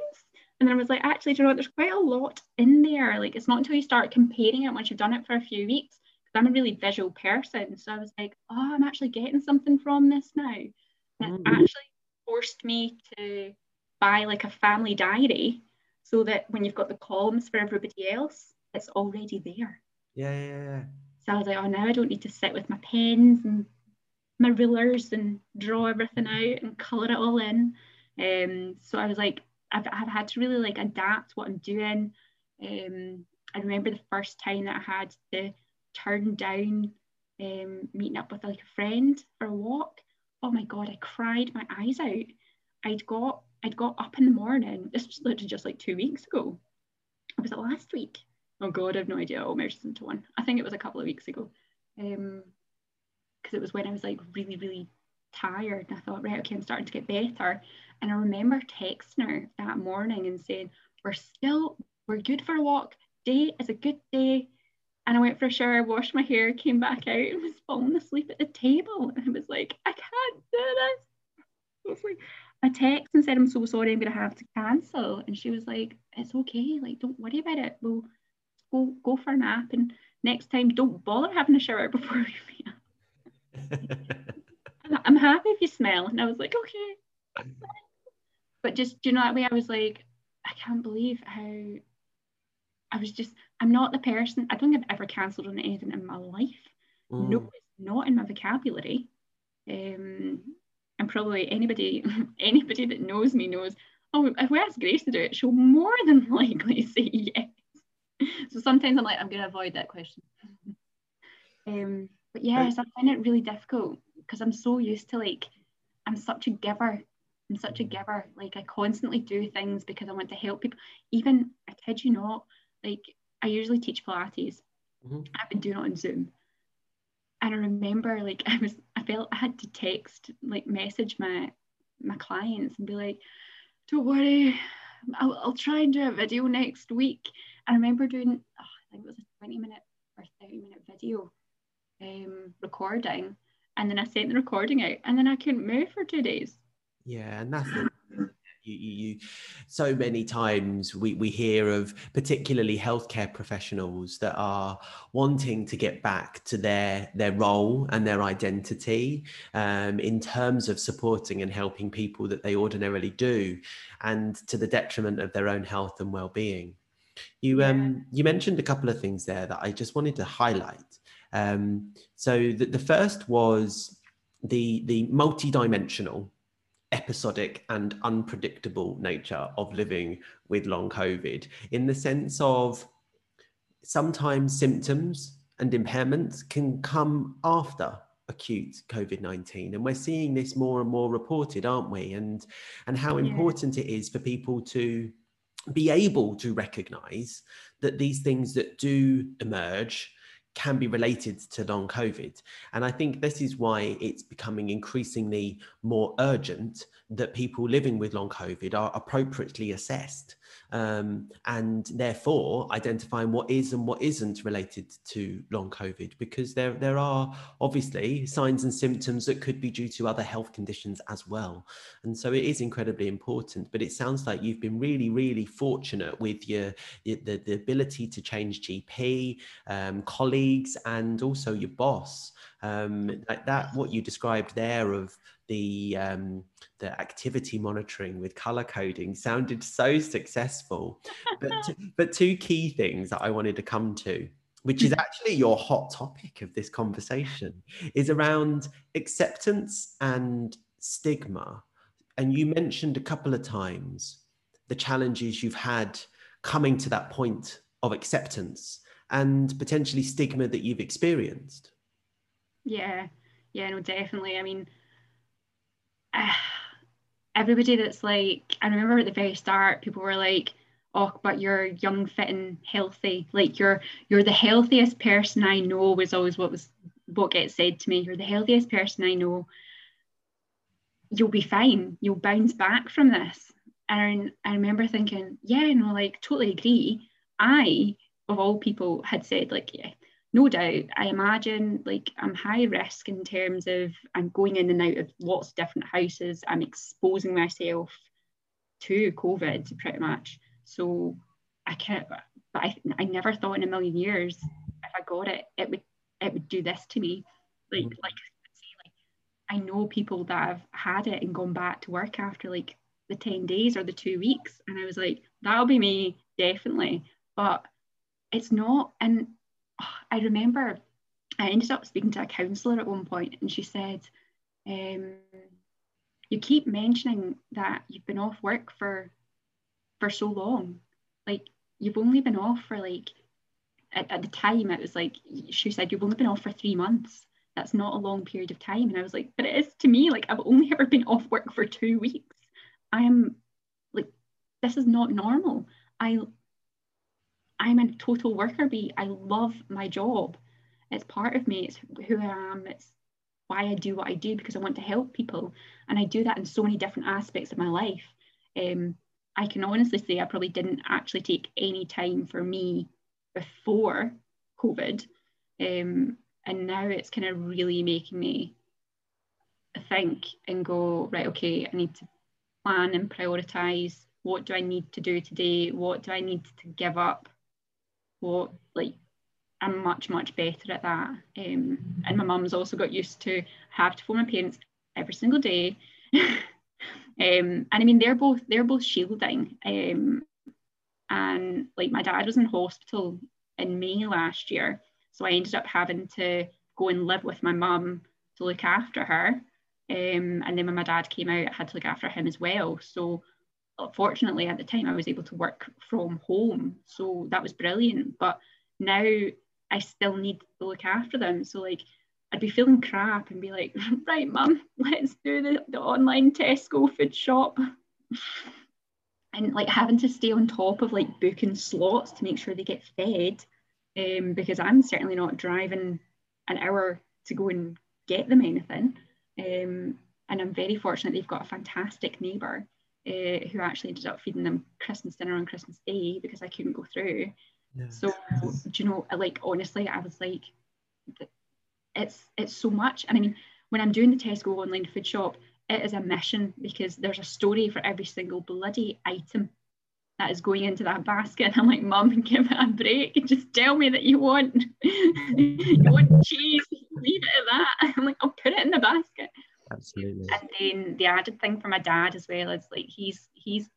And then I was like, actually, do you know what? There's quite a lot in there. Like it's not until you start comparing it once you've done it for a few weeks. Because I'm a really visual person. So I was like, oh, I'm actually getting something from this now. And it mm. actually forced me to buy like a family diary so that when you've got the columns for everybody else, it's already there. Yeah, yeah, yeah. So I was like, oh, now I don't need to sit with my pens and my rulers and draw everything out and color it all in. Um, so I was like, I've, I've had to really like adapt what I'm doing. Um, I remember the first time that I had to turn down um, meeting up with like a friend for a walk. Oh my god, I cried my eyes out. I'd got I'd got up in the morning. This was literally just like two weeks ago. Or was it last week? Oh god, I have no idea. I'll merge one. I think it was a couple of weeks ago. Um, because it was when I was like really, really tired. And I thought, right, okay, I'm starting to get better. And I remember texting her that morning and saying, We're still, we're good for a walk. Day is a good day. And I went for a shower, washed my hair, came back out, and was falling asleep at the table. And I was like, I can't do this. I was like, I texted and said, I'm so sorry, I'm gonna have to cancel. And she was like, It's okay, like don't worry about it. We'll go go for a nap and next time don't bother having a shower *laughs* before we. I'm happy if you smell. And I was like, okay. But just, do you know, that way I was like, I can't believe how I was just, I'm not the person, I don't think I've ever cancelled on anything in my life. Mm. No, it's not in my vocabulary. Um, and probably anybody, *laughs* anybody that knows me knows, oh, if we ask Grace to do it, she'll more than *laughs* likely say yes. So sometimes I'm like, I'm going to avoid that question. *laughs* um, but yes, I find it really difficult because I'm so used to like, I'm such a giver. I'm such a giver. Like I constantly do things because I want to help people. Even I kid you not, like I usually teach Pilates. Mm-hmm. I've been doing it on Zoom. And I remember like *laughs* I was I felt I had to text, like message my my clients and be like, don't worry, I'll, I'll try and do a video next week. And I remember doing, oh, I think it was a 20 minute or 30 minute video um, recording. And then I sent the recording out and then I couldn't move for two days. Yeah, and that's you, you, you, so many times we, we hear of particularly healthcare professionals that are wanting to get back to their their role and their identity um, in terms of supporting and helping people that they ordinarily do and to the detriment of their own health and well-being you um you mentioned a couple of things there that i just wanted to highlight um, so the, the first was the the multi-dimensional episodic and unpredictable nature of living with long COVID in the sense of sometimes symptoms and impairments can come after acute COVID-19 and we're seeing this more and more reported aren't we and and how yeah. important it is for people to be able to recognize that these things that do emerge can be related to long COVID. And I think this is why it's becoming increasingly more urgent that people living with long COVID are appropriately assessed um, and therefore identifying what is and what isn't related to long COVID, because there, there are obviously signs and symptoms that could be due to other health conditions as well. And so it is incredibly important. But it sounds like you've been really, really fortunate with your the, the ability to change GP, um, colleagues, and also your boss. Um, like that, what you described there of the um, the activity monitoring with color coding sounded so successful. But *laughs* but two key things that I wanted to come to, which is actually your hot topic of this conversation, is around acceptance and stigma. And you mentioned a couple of times the challenges you've had coming to that point of acceptance and potentially stigma that you've experienced. Yeah, yeah, no, definitely. I mean, uh, *sighs* everybody that's like, I remember at the very start, people were like, "Oh, but you're young, fit, and healthy. Like you're you're the healthiest person I know." Was always what was what gets said to me. You're the healthiest person I know. You'll be fine. You'll bounce back from this. And I remember thinking, yeah, no, like totally agree. I, of all people, had said like, yeah, no doubt, I imagine like I'm high risk in terms of I'm going in and out of lots of different houses. I'm exposing myself to COVID pretty much. So I can't, but I, I never thought in a million years if I got it, it would it would do this to me. Like mm-hmm. like like I know people that have had it and gone back to work after like the 10 days or the two weeks. And I was like, that'll be me, definitely. But it's not. And I remember I ended up speaking to a counsellor at one point, and she said, um, "You keep mentioning that you've been off work for for so long. Like you've only been off for like at, at the time it was like she said you've only been off for three months. That's not a long period of time." And I was like, "But it is to me. Like I've only ever been off work for two weeks. I am like this is not normal. I I'm a total worker bee. I love my job. It's part of me. It's who I am. It's why I do what I do because I want to help people. And I do that in so many different aspects of my life. Um, I can honestly say I probably didn't actually take any time for me before COVID. Um, and now it's kind of really making me think and go, right, okay, I need to plan and prioritize. What do I need to do today? What do I need to give up? What like I'm much much better at that. Um, and my mum's also got used to have to phone my parents every single day. *laughs* um, and I mean they're both they're both shielding. Um, and like my dad was in hospital in May last year, so I ended up having to go and live with my mum to look after her. Um, and then when my dad came out, I had to look after him as well. So fortunately at the time I was able to work from home so that was brilliant but now I still need to look after them so like I'd be feeling crap and be like, *laughs* right, mum, *laughs* let's do the, the online Tesco food shop. *laughs* And like having to stay on top of like booking slots to make sure they get fed. Um, because I'm certainly not driving an hour to go and get them anything. Um, and I'm very fortunate they've got a fantastic neighbour uh, who actually ended up feeding them Christmas dinner on Christmas Day because I couldn't go through. Yeah. So do you know, like honestly, I was like, it's it's so much. And I mean, when I'm doing the Tesco online food shop, it is a mission because there's a story for every single bloody item that is going into that basket. And I'm like, Mum, *laughs* give it a break. Just tell me that you want *laughs* you want cheese. Leave it at that. *laughs* I'm like, I'll put it in the basket. Absolutely. And then the added thing for my dad as well is like he's he's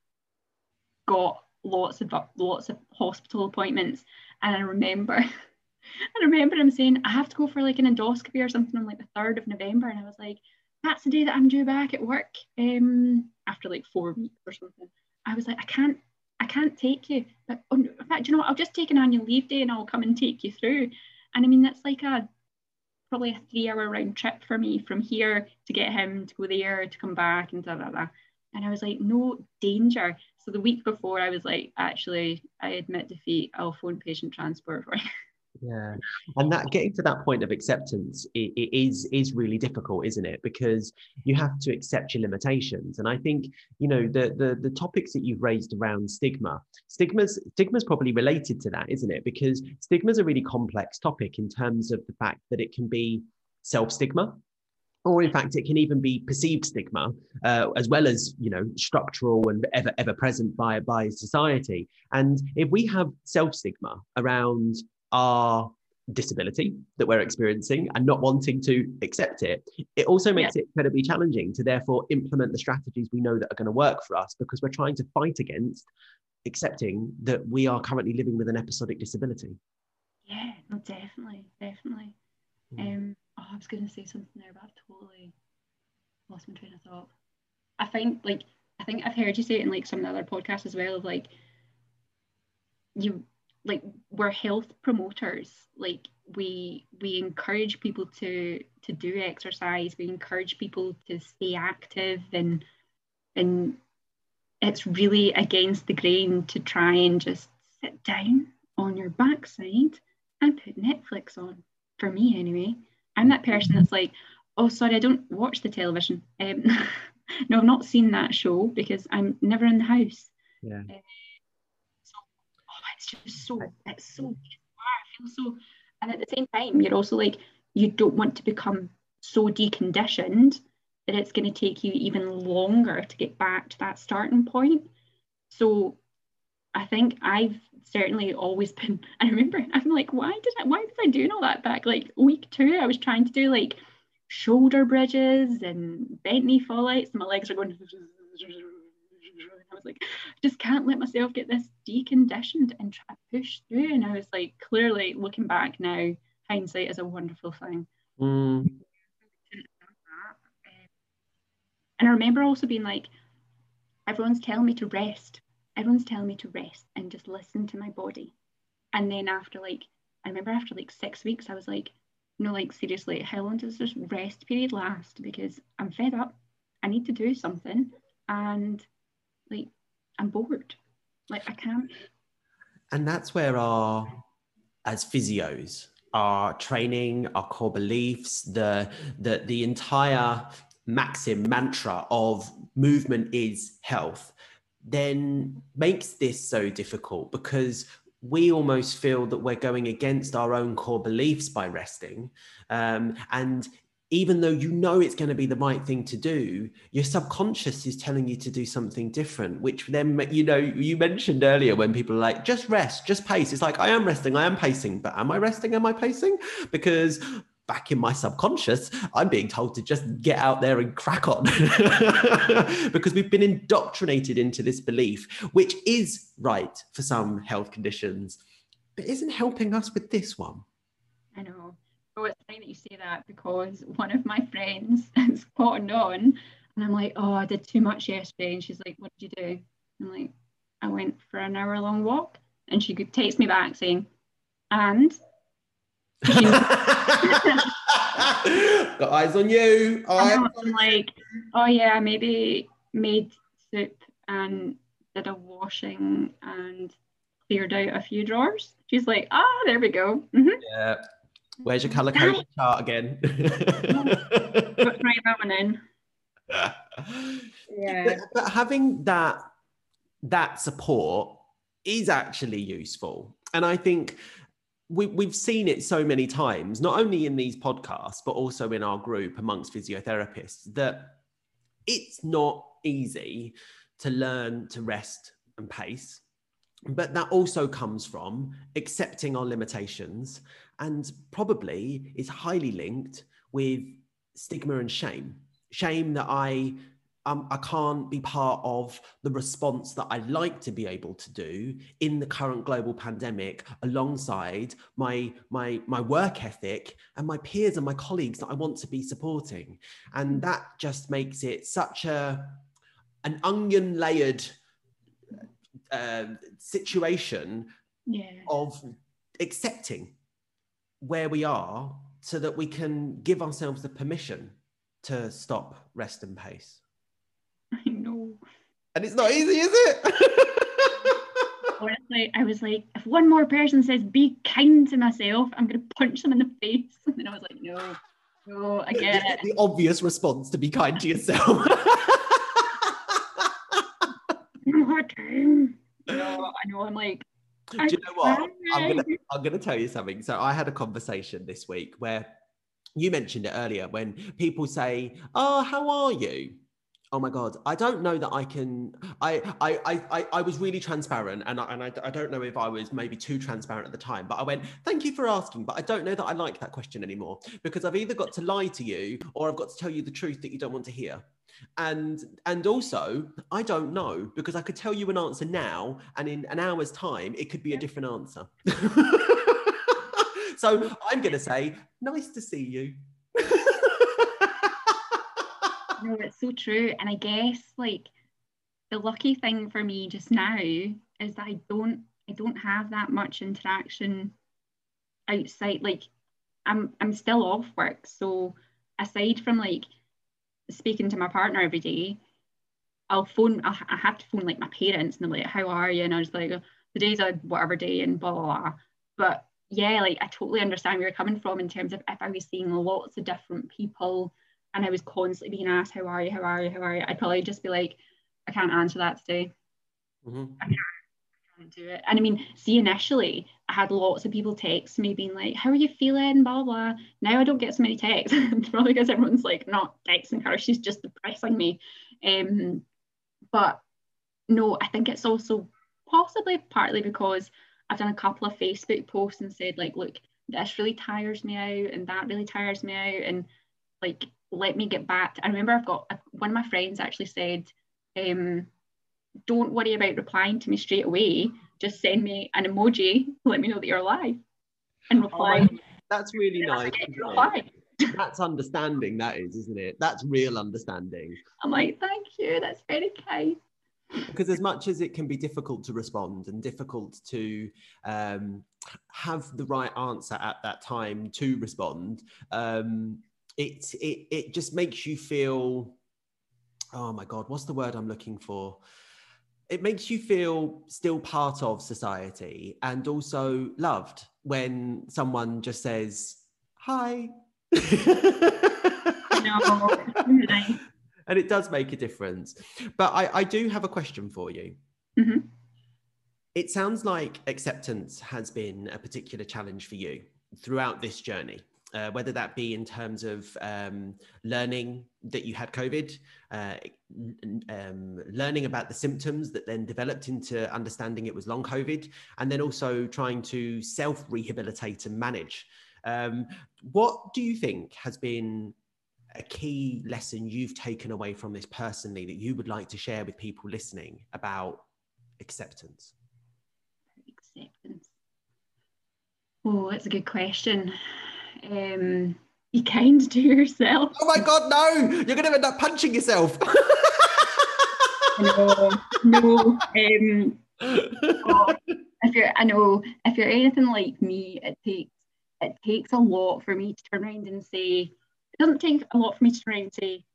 got lots of lots of hospital appointments. And I remember *laughs* I remember him saying, I have to go for like an endoscopy or something on like the 3rd of November. And I was like, that's the day that I'm due back at work um, after like four weeks or something. I was like, I can't, I can't take you. But oh, in fact, you know what? I'll just take an annual leave day and I'll come and take you through. And I mean, that's like a probably a three hour round trip for me from here to get him to go there to come back and da da da. And I was like, no danger. So the week before, I was like, actually, I admit defeat. I'll phone patient transport for you. *laughs* yeah. And that getting to that point of acceptance it, it is is really difficult isn't it? Because you have to accept your limitations. And i think you know the the, the topics that you've raised around stigma stigmas stigma's probably related to that isn't it? Because stigma is a really complex topic in terms of the fact that it can be self stigma or in fact it can even be perceived stigma uh, as well as you know structural and ever ever present by by society. And if we have self stigma around our disability that we're experiencing and not wanting to accept it, it also makes yeah. it incredibly challenging to therefore implement the strategies we know that are going to work for us because we're trying to fight against accepting that we are currently living with an episodic disability. Yeah, no, definitely, definitely. Mm. Um, oh, I was going to say something there, but I've totally lost my train of thought. I find like I think I've heard you say it in like some of the other podcasts as well of like you like we're health promoters. Like we we encourage people to to do exercise. We encourage people to stay active and and it's really against the grain to try and just sit down on your backside and put netflix on for me anyway. I'm that person that's like oh sorry i don't watch the television. Um, *laughs* no i've not seen that show because i'm never in the house. Yeah. Uh, it's just so it's so I feel so and at the same time you're also like you don't want to become so deconditioned that it's going to take you even longer to get back to that starting point. So I think I've certainly always *laughs* been I remember I'm like why did I why was I doing all that back like week two? I was trying to do like shoulder bridges and bent knee fall outs and my legs are going *laughs* I was like, I just can't let myself get this deconditioned and try to push through. And I was like, clearly looking back now, hindsight is a wonderful thing. Mm. And I remember also being like, everyone's telling me to rest. Everyone's telling me to rest and just listen to my body. And then after like, I remember after like six weeks, I was like, no, like seriously, how long does this rest period last? Because I'm fed up. I need to do something. And like I'm bored. Like I can't. And that's where our, as physios, our training, our core beliefs, the the the entire maxim mantra of movement is health, then makes this so difficult because we almost feel that we're going against our own core beliefs by resting. Um, and even though you know it's going to be the right thing to do, your subconscious is telling you to do something different, which then, you know, you mentioned earlier when people are like, just rest, just pace. It's like, I am resting, I am pacing, but am I resting? Am I pacing? Because back in my subconscious, I'm being told to just get out there and crack on *laughs* because we've been indoctrinated into this belief, which is right for some health conditions, but isn't helping us with this one. I know. Oh, it's funny that you say that because one of my friends *laughs* has cottoned on, and I'm like, oh, I did too much yesterday, and she's like, what did you do? I'm like, I went for an hour long walk, and she takes me back saying, and. *laughs* Got eyes on you. Eyes I'm like, oh yeah, maybe made soup and did a washing and cleared out a few drawers. She's like, ah, oh, there we go. Mm-hmm. Yeah. Where's your colour code chart again? That in. *laughs* Yeah. But, but having that that support is actually useful. And I think we, we've seen it so many times, not only in these podcasts, but also in our group amongst physiotherapists, that it's not easy to learn to rest and pace. But that also comes from accepting our limitations and probably is highly linked with stigma and shame. Shame that I um, I can't be part of the response that I like to be able to do in the current global pandemic, alongside my my my work ethic and my peers and my colleagues that I want to be supporting, and that just makes it such a an onion layered uh, situation yeah. of accepting where we are, so that we can give ourselves the permission to stop, rest, and pace. *laughs* I know. And it's not easy, is it? *laughs* Honestly, I was like, if one more person says be kind to myself, I'm gonna punch them in the face. *laughs* And then I was like, no, no, I get it. The obvious response to be kind to yourself. No, I know. I'm like. Do you know what? I'm gonna I'm gonna tell you something. So I had a conversation this week where you mentioned it earlier when people say, "Oh, how are you?" Oh my God, I don't know that I can. I I I I was really transparent, and I, and I, I don't know if I was maybe too transparent at the time. But I went, "Thank you for asking," but I don't know that I like that question anymore because I've either got to lie to you or I've got to tell you the truth that you don't want to hear. And and also, I don't know because I could tell you an answer now, and in an hour's time, it could be a different answer. *laughs* so I'm going to say, "Nice to see you." no, it's so true. And I guess like the lucky thing for me just now is that I don't I don't have that much interaction outside. Like I'm I'm still off work. So aside from like speaking to my partner every day, I'll phone I'll, I have to phone like my parents and they're like, How are you? And I was like, today's a whatever day and blah blah blah. But yeah, like I totally understand where you're coming from in terms of if I was seeing lots of different people and I was constantly being asked, How are you? How are you? How are you? I'd probably just be like, I can't answer that today. Mm-hmm. I, can't, Can't do it. And I mean, see, initially, I had lots of people text me being like, How are you feeling? Blah, blah. Now I don't get so many texts. *laughs* probably because everyone's like not texting her, she's just depressing me. Um, but no, I think it's also possibly partly because I've done a couple of Facebook posts and said, like, look, this really tires me out and that really tires me out. And like let me get back. I remember I've got one of my friends actually said, um, don't worry about replying to me straight away. Just send me an emoji to let me know that you're alive and oh, reply. Oh, that's really nice. That's understanding, that is, isn't it? That's real understanding. I'm like, thank you. That's very kind. Because as much as it can be difficult to respond and difficult to um, have the right answer at that time to respond, um, it it it just makes you feel oh my god what's the word i'm looking for it makes you feel still part of society and also loved when someone just says hi *laughs* no. *laughs* and it does make a difference but i i do have a question for you mm-hmm. it sounds like acceptance has been a particular challenge for you throughout this journey uh, whether that be in terms of um, learning that you had COVID, uh, um, learning about the symptoms that then developed into understanding it was long COVID, and then also trying to self rehabilitate and manage. Um, what do you think has been a key lesson you've taken away from this personally that you would like to share with people listening about acceptance? Acceptance. Oh, that's a good question um, be kind to yourself. Oh my God, no! You're going to end up punching yourself. *laughs* no, no. Um, oh, if you're, I know if you're anything like me, it takes it takes a lot for me to turn around and say, it doesn't take a lot for me to turn around and say,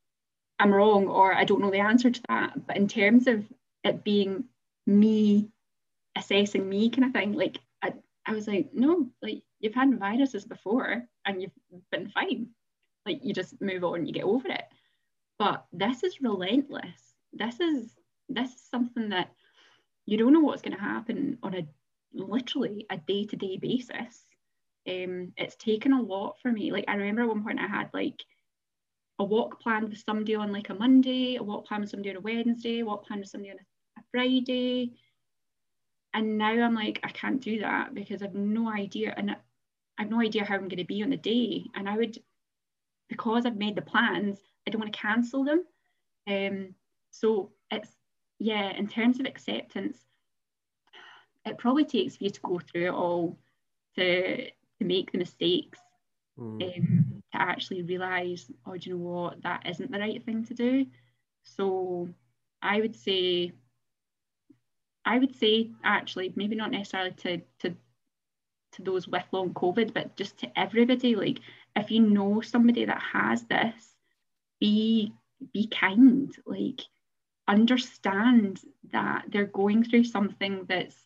I'm wrong or I don't know the answer to that. But in terms of it being me assessing me kind of thing, like I, I was like, no, like you've had viruses before and you've been fine. Like you just move on, you get over it. But this is relentless. This is this is something that you don't know what's going to happen on a literally a day-to-day basis. Um, it's taken a lot for me. Like I remember at one point I had like a walk planned with somebody on like a Monday, a walk planned with somebody on a Wednesday, a walk planned with somebody on a, a Friday. And now I'm like, I can't do that because I've no idea. And I've no idea how I'm going to be on the day. And I would, because I've made the plans, I don't want to cancel them. Um, so it's, yeah, in terms of acceptance, it probably takes for you to go through it all to, to make the mistakes. Mm. Um, to actually realize, oh, do you know what, that isn't the right thing to do. So I would say, I would say actually, maybe not necessarily to to to those with long COVID, but just to everybody, like if you know somebody that has this, be be kind, like understand that they're going through something that's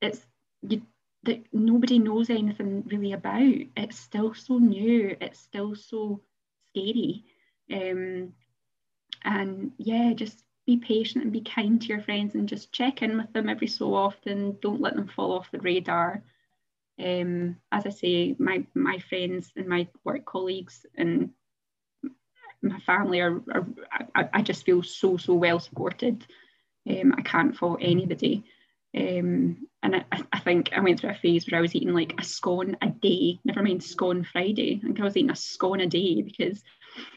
it's you that nobody knows anything really about. It's still so new. It's still so scary. Um, and yeah, just be patient and be kind to your friends and just check in with them every so often. Don't let them fall off the radar. Um, as I say, my my friends and my work colleagues and my family are, are I, I just feel so so well supported. Um, I can't fault anybody. Um, and I, I, think I went through a phase where I was eating like a scone a day, never mind scone Friday. I think I was eating a scone a day because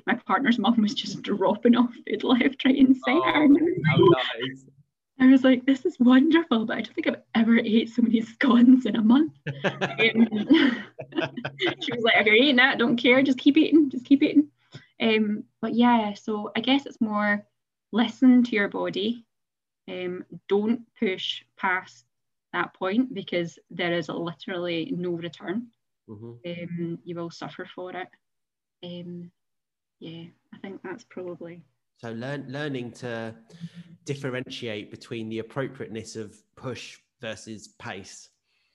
my partner's mum was just dropping off food left, right, and centre. Oh, nice. I was like, this is wonderful, but I don't think I've ever ate so many *laughs* scones in a month. um, *laughs* she was like, if you're eating it, don't care, just keep eating, just keep eating. Um, but yeah, so I guess it's more listen to your body, um, don't push past that point because there is literally no return. Mm-hmm. Um, you will suffer for it. Um, yeah, I think that's probably. So learn, learning to differentiate between the appropriateness of push versus pace.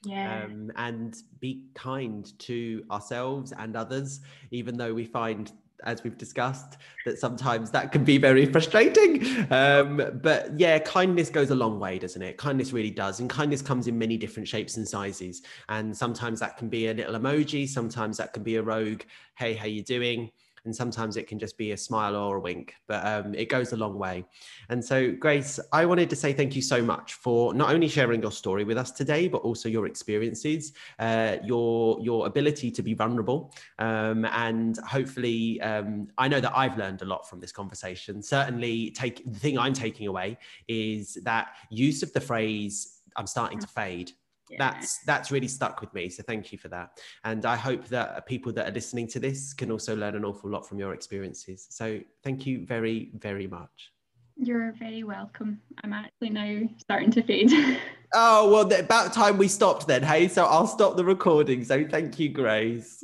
Yeah. Um, and be kind to ourselves and others, even though we find as we've discussed, that sometimes that can be very frustrating. Um, but yeah, kindness goes a long way, doesn't it? Kindness really does. And kindness comes in many different shapes and sizes. And sometimes that can be a little emoji, sometimes that can be a rogue, hey, how you doing? And sometimes it can just be a smile or a wink but um, it goes a long way. And so grace i wanted to say thank you so much for not only sharing your story with us today but also your experiences uh, your your ability to be vulnerable um, and hopefully um, i know that i've learned a lot from this conversation. Certainly take the thing i'm taking away is that use of the phrase i'm starting to fade yeah. that's that's really stuck with me so thank you for that. And i hope that people that are listening to this can also learn an awful lot from your experiences. So thank you very very much. You're very welcome. I'm actually now starting to fade. *laughs* Oh well about time we stopped then hey? So i'll stop the recording so thank you grace